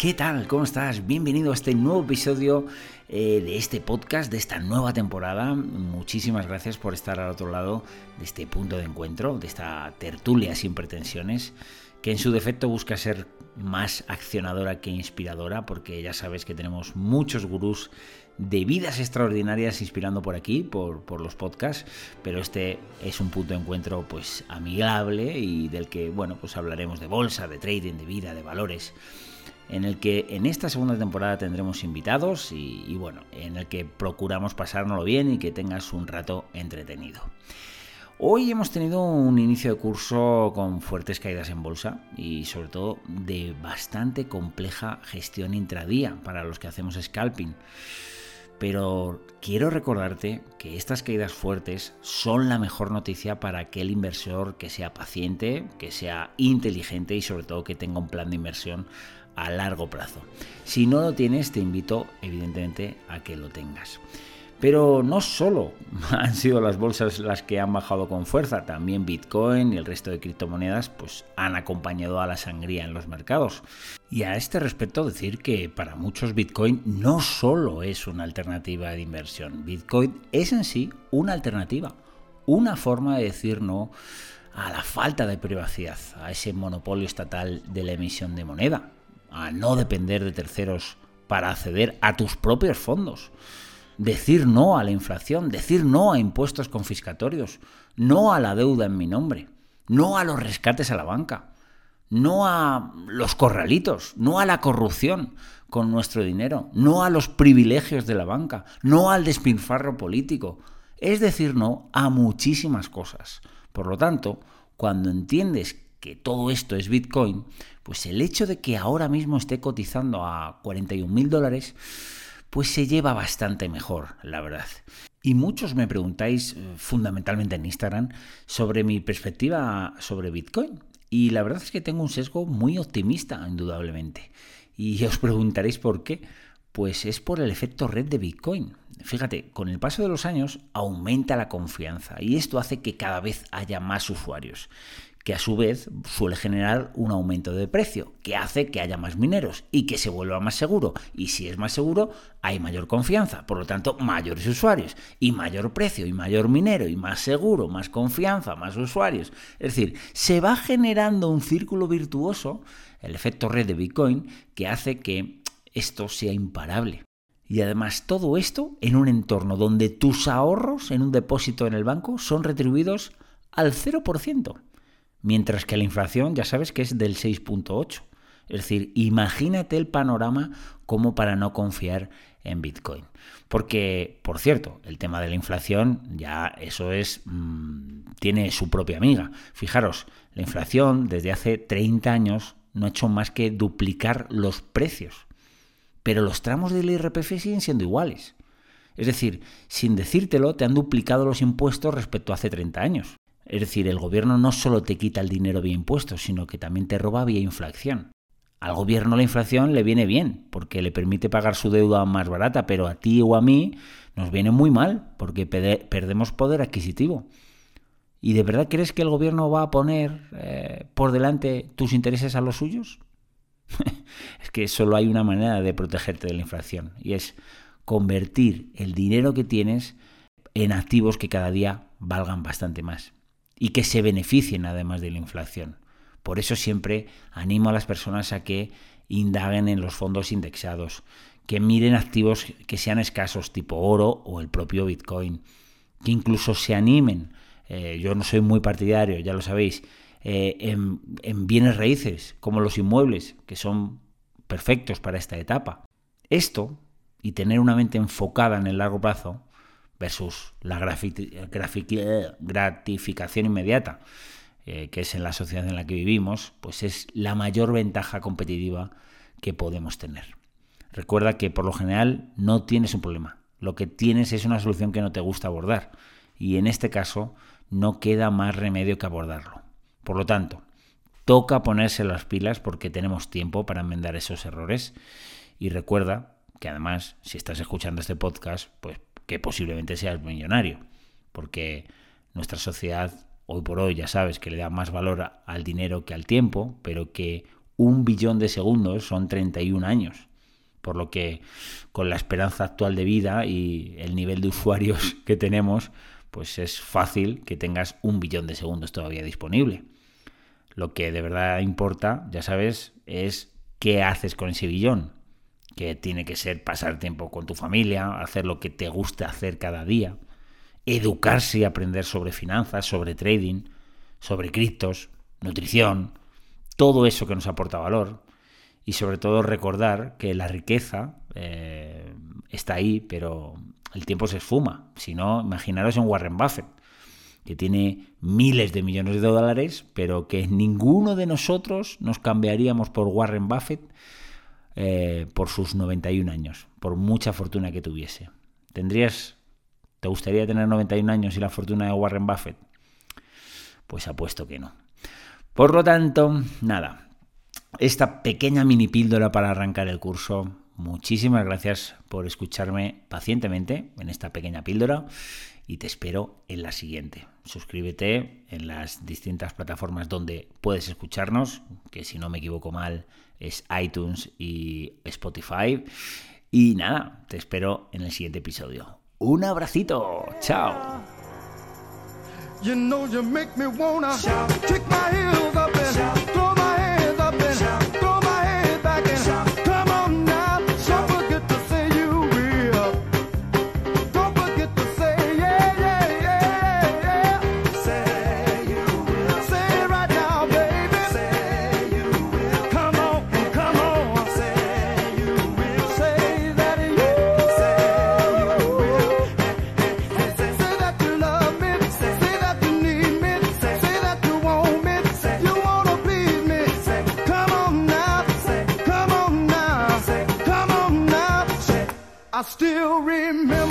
¿Qué tal? ¿Cómo estás? Bienvenido a este nuevo episodio eh, de este podcast, de esta nueva temporada. Muchísimas gracias por estar al otro lado de este punto de encuentro, de esta tertulia sin pretensiones, que en su defecto busca ser más accionadora que inspiradora, porque ya sabes que tenemos muchos gurús de vidas extraordinarias inspirando por aquí, por, por, los podcasts, pero este es un punto de encuentro pues amigable y del que, bueno, pues hablaremos de bolsa, de trading, de vida, de valores en el que en esta segunda temporada tendremos invitados y, bueno, en el que procuramos pasárnoslo bien y que tengas un rato entretenido. Hoy hemos tenido un inicio de curso con fuertes caídas en bolsa y sobre todo de bastante compleja gestión intradía para los que hacemos scalping. Pero quiero recordarte que estas caídas fuertes son la mejor noticia para aquel inversor que sea paciente, que sea inteligente y sobre todo que tenga un plan de inversión a largo plazo. Si no lo tienes, te invito evidentemente a que lo tengas. Pero no solo han sido las bolsas las que han bajado con fuerza, también Bitcoin y el resto de criptomonedas pues han acompañado a la sangría en los mercados. Y a este respecto decir que para muchos Bitcoin no solo es una alternativa de inversión, Bitcoin es en sí una alternativa, una forma de decir no a la falta de privacidad, a ese monopolio estatal de la emisión de moneda a no depender de terceros para acceder a tus propios fondos. Decir no a la inflación, decir no a impuestos confiscatorios, no a la deuda en mi nombre, no a los rescates a la banca, no a los corralitos, no a la corrupción con nuestro dinero, no a los privilegios de la banca, no al despilfarro político. Es decir no a muchísimas cosas. Por lo tanto, cuando entiendes que todo esto es Bitcoin, pues el hecho de que ahora mismo esté cotizando a 41 mil dólares, pues se lleva bastante mejor, la verdad. Y muchos me preguntáis, eh, fundamentalmente en Instagram, sobre mi perspectiva sobre Bitcoin. Y la verdad es que tengo un sesgo muy optimista, indudablemente. Y os preguntaréis por qué. Pues es por el efecto red de Bitcoin. Fíjate, con el paso de los años aumenta la confianza y esto hace que cada vez haya más usuarios que a su vez suele generar un aumento de precio, que hace que haya más mineros y que se vuelva más seguro. Y si es más seguro, hay mayor confianza, por lo tanto, mayores usuarios, y mayor precio, y mayor minero, y más seguro, más confianza, más usuarios. Es decir, se va generando un círculo virtuoso, el efecto red de Bitcoin, que hace que esto sea imparable. Y además todo esto en un entorno donde tus ahorros en un depósito en el banco son retribuidos al 0% mientras que la inflación ya sabes que es del 6.8. Es decir, imagínate el panorama como para no confiar en Bitcoin. Porque, por cierto, el tema de la inflación ya eso es mm, tiene su propia amiga. Fijaros, la inflación desde hace 30 años no ha hecho más que duplicar los precios. Pero los tramos del IRPF siguen siendo iguales. Es decir, sin decírtelo, te han duplicado los impuestos respecto a hace 30 años. Es decir, el gobierno no solo te quita el dinero vía impuestos, sino que también te roba vía inflación. Al gobierno la inflación le viene bien, porque le permite pagar su deuda más barata, pero a ti o a mí nos viene muy mal, porque perdemos poder adquisitivo. ¿Y de verdad crees que el gobierno va a poner eh, por delante tus intereses a los suyos? es que solo hay una manera de protegerte de la inflación, y es convertir el dinero que tienes en activos que cada día valgan bastante más y que se beneficien además de la inflación. Por eso siempre animo a las personas a que indaguen en los fondos indexados, que miren activos que sean escasos tipo oro o el propio Bitcoin, que incluso se animen, eh, yo no soy muy partidario, ya lo sabéis, eh, en, en bienes raíces como los inmuebles, que son perfectos para esta etapa. Esto, y tener una mente enfocada en el largo plazo, versus la gratificación inmediata, eh, que es en la sociedad en la que vivimos, pues es la mayor ventaja competitiva que podemos tener. Recuerda que por lo general no tienes un problema, lo que tienes es una solución que no te gusta abordar y en este caso no queda más remedio que abordarlo. Por lo tanto, toca ponerse las pilas porque tenemos tiempo para enmendar esos errores y recuerda que además si estás escuchando este podcast, pues que posiblemente seas millonario, porque nuestra sociedad hoy por hoy ya sabes que le da más valor al dinero que al tiempo, pero que un billón de segundos son 31 años. Por lo que con la esperanza actual de vida y el nivel de usuarios que tenemos, pues es fácil que tengas un billón de segundos todavía disponible. Lo que de verdad importa, ya sabes, es qué haces con ese billón. Que tiene que ser pasar tiempo con tu familia, hacer lo que te gusta hacer cada día, educarse y aprender sobre finanzas, sobre trading, sobre criptos, nutrición, todo eso que nos aporta valor. Y sobre todo recordar que la riqueza eh, está ahí, pero el tiempo se esfuma. Si no, imaginaros en Warren Buffett, que tiene miles de millones de dólares, pero que ninguno de nosotros nos cambiaríamos por Warren Buffett eh, por sus 91 años, por mucha fortuna que tuviese. ¿Tendrías, te gustaría tener 91 años y la fortuna de Warren Buffett? Pues apuesto que no. Por lo tanto, nada, esta pequeña mini píldora para arrancar el curso. Muchísimas gracias por escucharme pacientemente en esta pequeña píldora y te espero en la siguiente. Suscríbete en las distintas plataformas donde puedes escucharnos, que si no me equivoco mal es iTunes y Spotify. Y nada, te espero en el siguiente episodio. Un abracito, chao. Still remember.